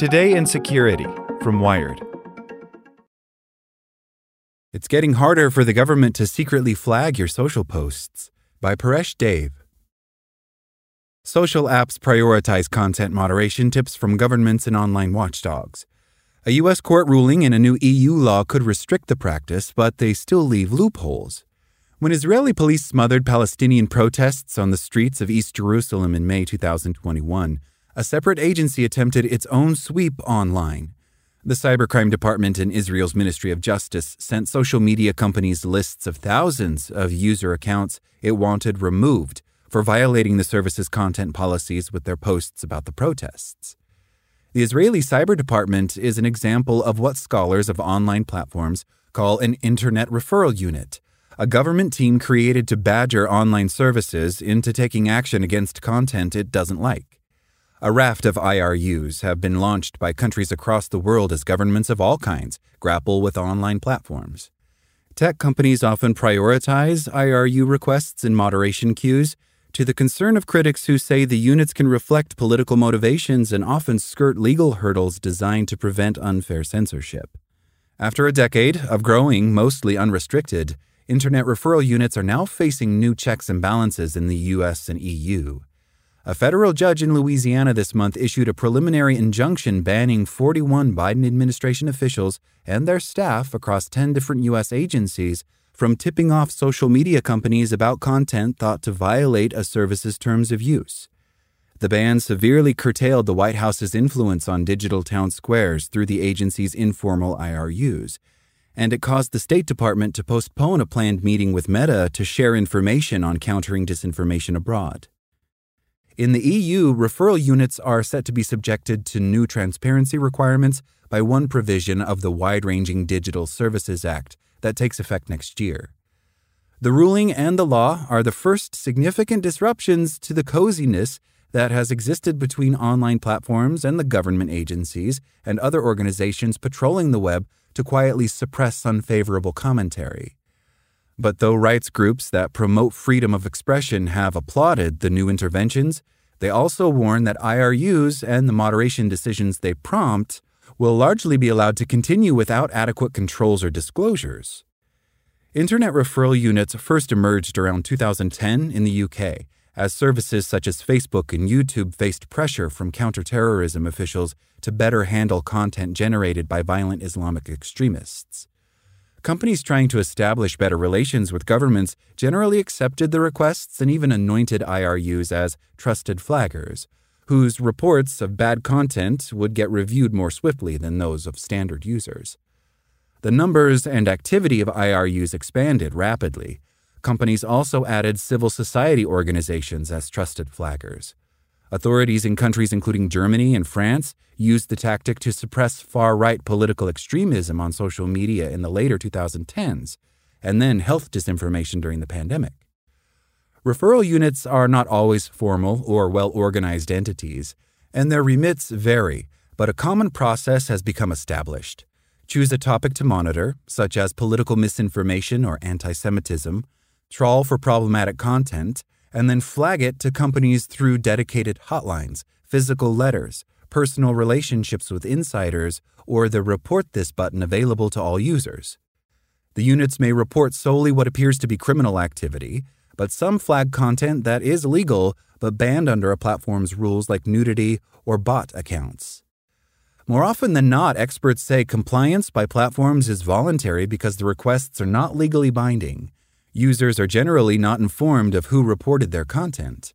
Today in Security from Wired. It's getting harder for the government to secretly flag your social posts by Paresh Dave. Social apps prioritize content moderation tips from governments and online watchdogs. A U.S. court ruling and a new EU law could restrict the practice, but they still leave loopholes. When Israeli police smothered Palestinian protests on the streets of East Jerusalem in May 2021, a separate agency attempted its own sweep online. The Cybercrime Department in Israel's Ministry of Justice sent social media companies lists of thousands of user accounts it wanted removed for violating the service's content policies with their posts about the protests. The Israeli Cyber Department is an example of what scholars of online platforms call an Internet Referral Unit, a government team created to badger online services into taking action against content it doesn't like. A raft of IRUs have been launched by countries across the world as governments of all kinds grapple with online platforms. Tech companies often prioritize IRU requests in moderation queues to the concern of critics who say the units can reflect political motivations and often skirt legal hurdles designed to prevent unfair censorship. After a decade of growing mostly unrestricted, Internet referral units are now facing new checks and balances in the US and EU. A federal judge in Louisiana this month issued a preliminary injunction banning 41 Biden administration officials and their staff across 10 different U.S. agencies from tipping off social media companies about content thought to violate a service's terms of use. The ban severely curtailed the White House's influence on digital town squares through the agency's informal IRUs, and it caused the State Department to postpone a planned meeting with Meta to share information on countering disinformation abroad. In the EU, referral units are set to be subjected to new transparency requirements by one provision of the Wide Ranging Digital Services Act that takes effect next year. The ruling and the law are the first significant disruptions to the coziness that has existed between online platforms and the government agencies and other organizations patrolling the web to quietly suppress unfavorable commentary. But though rights groups that promote freedom of expression have applauded the new interventions, they also warn that IRUs and the moderation decisions they prompt will largely be allowed to continue without adequate controls or disclosures. Internet referral units first emerged around 2010 in the UK as services such as Facebook and YouTube faced pressure from counterterrorism officials to better handle content generated by violent Islamic extremists. Companies trying to establish better relations with governments generally accepted the requests and even anointed IRUs as trusted flaggers, whose reports of bad content would get reviewed more swiftly than those of standard users. The numbers and activity of IRUs expanded rapidly. Companies also added civil society organizations as trusted flaggers. Authorities in countries including Germany and France used the tactic to suppress far right political extremism on social media in the later 2010s, and then health disinformation during the pandemic. Referral units are not always formal or well organized entities, and their remits vary, but a common process has become established. Choose a topic to monitor, such as political misinformation or anti Semitism, trawl for problematic content, and then flag it to companies through dedicated hotlines, physical letters, personal relationships with insiders, or the Report This button available to all users. The units may report solely what appears to be criminal activity, but some flag content that is legal but banned under a platform's rules like nudity or bot accounts. More often than not, experts say compliance by platforms is voluntary because the requests are not legally binding. Users are generally not informed of who reported their content.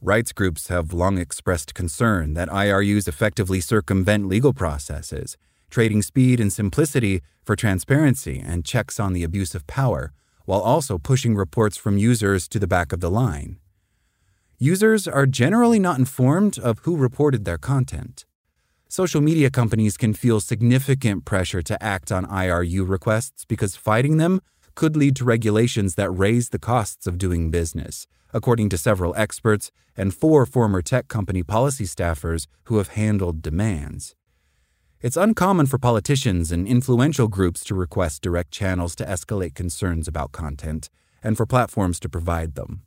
Rights groups have long expressed concern that IRUs effectively circumvent legal processes, trading speed and simplicity for transparency and checks on the abuse of power while also pushing reports from users to the back of the line. Users are generally not informed of who reported their content. Social media companies can feel significant pressure to act on IRU requests because fighting them could lead to regulations that raise the costs of doing business, according to several experts and four former tech company policy staffers who have handled demands. It's uncommon for politicians and influential groups to request direct channels to escalate concerns about content, and for platforms to provide them.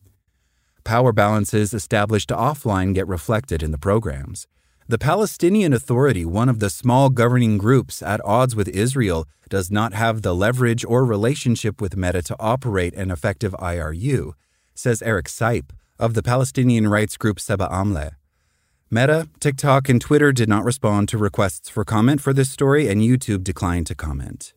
Power balances established offline get reflected in the programs. The Palestinian Authority, one of the small governing groups at odds with Israel, does not have the leverage or relationship with Meta to operate an effective IRU, says Eric Seip of the Palestinian rights group Seba Amle. Meta, TikTok, and Twitter did not respond to requests for comment for this story, and YouTube declined to comment.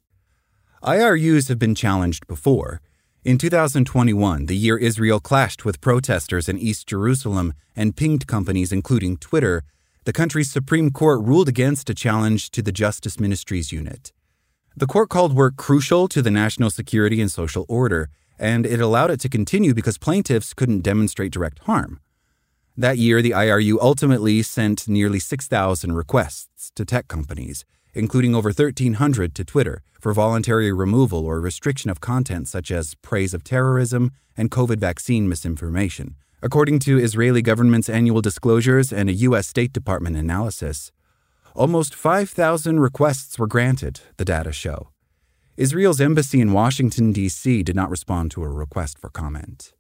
IRUs have been challenged before. In 2021, the year Israel clashed with protesters in East Jerusalem and pinged companies including Twitter, the country's Supreme Court ruled against a challenge to the Justice Ministries unit. The court called work crucial to the national security and social order, and it allowed it to continue because plaintiffs couldn't demonstrate direct harm. That year, the IRU ultimately sent nearly 6,000 requests to tech companies, including over 1,300 to Twitter, for voluntary removal or restriction of content such as praise of terrorism and COVID vaccine misinformation, According to Israeli government's annual disclosures and a U.S. State Department analysis, almost 5,000 requests were granted, the data show. Israel's embassy in Washington, D.C. did not respond to a request for comment.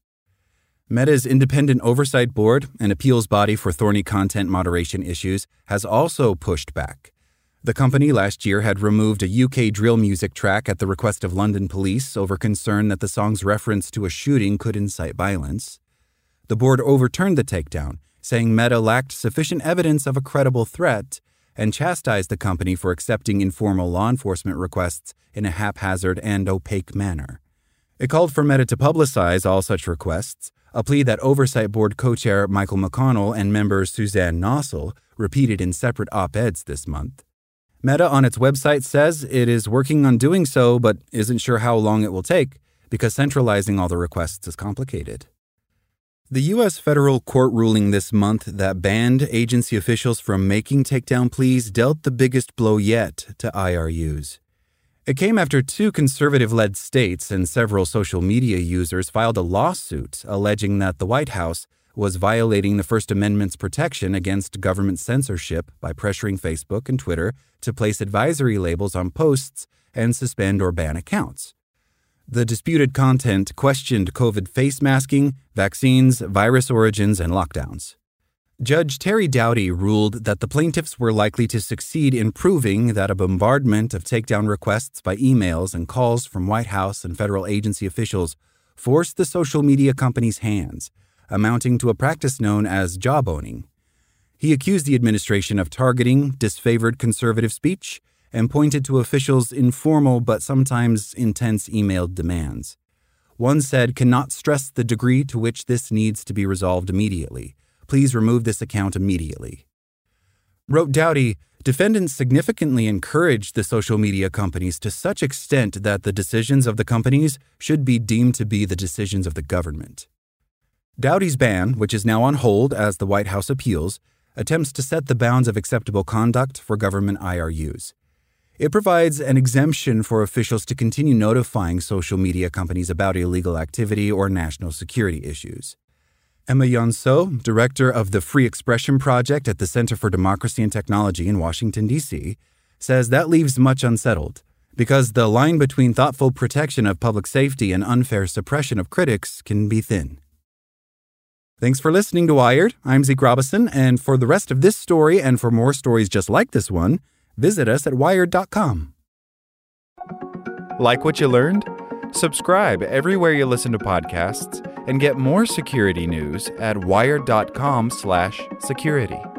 Meta's independent oversight board, an appeals body for thorny content moderation issues, has also pushed back. The company last year had removed a UK drill music track at the request of London police over concern that the song's reference to a shooting could incite violence the board overturned the takedown, saying Meta lacked sufficient evidence of a credible threat and chastised the company for accepting informal law enforcement requests in a haphazard and opaque manner. It called for Meta to publicize all such requests, a plea that Oversight Board co chair Michael McConnell and member Suzanne Nossel repeated in separate op eds this month. Meta on its website says it is working on doing so, but isn't sure how long it will take because centralizing all the requests is complicated. The U.S. federal court ruling this month that banned agency officials from making takedown pleas dealt the biggest blow yet to IRUs. It came after two conservative led states and several social media users filed a lawsuit alleging that the White House was violating the First Amendment's protection against government censorship by pressuring Facebook and Twitter to place advisory labels on posts and suspend or ban accounts. The disputed content questioned COVID face masking, vaccines, virus origins, and lockdowns. Judge Terry Doughty ruled that the plaintiffs were likely to succeed in proving that a bombardment of takedown requests by emails and calls from White House and federal agency officials forced the social media company's hands, amounting to a practice known as jawboning. He accused the administration of targeting disfavored conservative speech and pointed to officials' informal but sometimes intense emailed demands. One said, cannot stress the degree to which this needs to be resolved immediately. Please remove this account immediately. Wrote Doughty, defendants significantly encouraged the social media companies to such extent that the decisions of the companies should be deemed to be the decisions of the government. Doughty's ban, which is now on hold as the White House appeals, attempts to set the bounds of acceptable conduct for government IRUs. It provides an exemption for officials to continue notifying social media companies about illegal activity or national security issues. Emma Llansó, director of the Free Expression Project at the Center for Democracy and Technology in Washington, D.C., says that leaves much unsettled because the line between thoughtful protection of public safety and unfair suppression of critics can be thin. Thanks for listening to Wired. I'm Zeke Robison, and for the rest of this story and for more stories just like this one, visit us at wired.com. Like what you learned? Subscribe everywhere you listen to podcasts and get more security news at wired.com/security.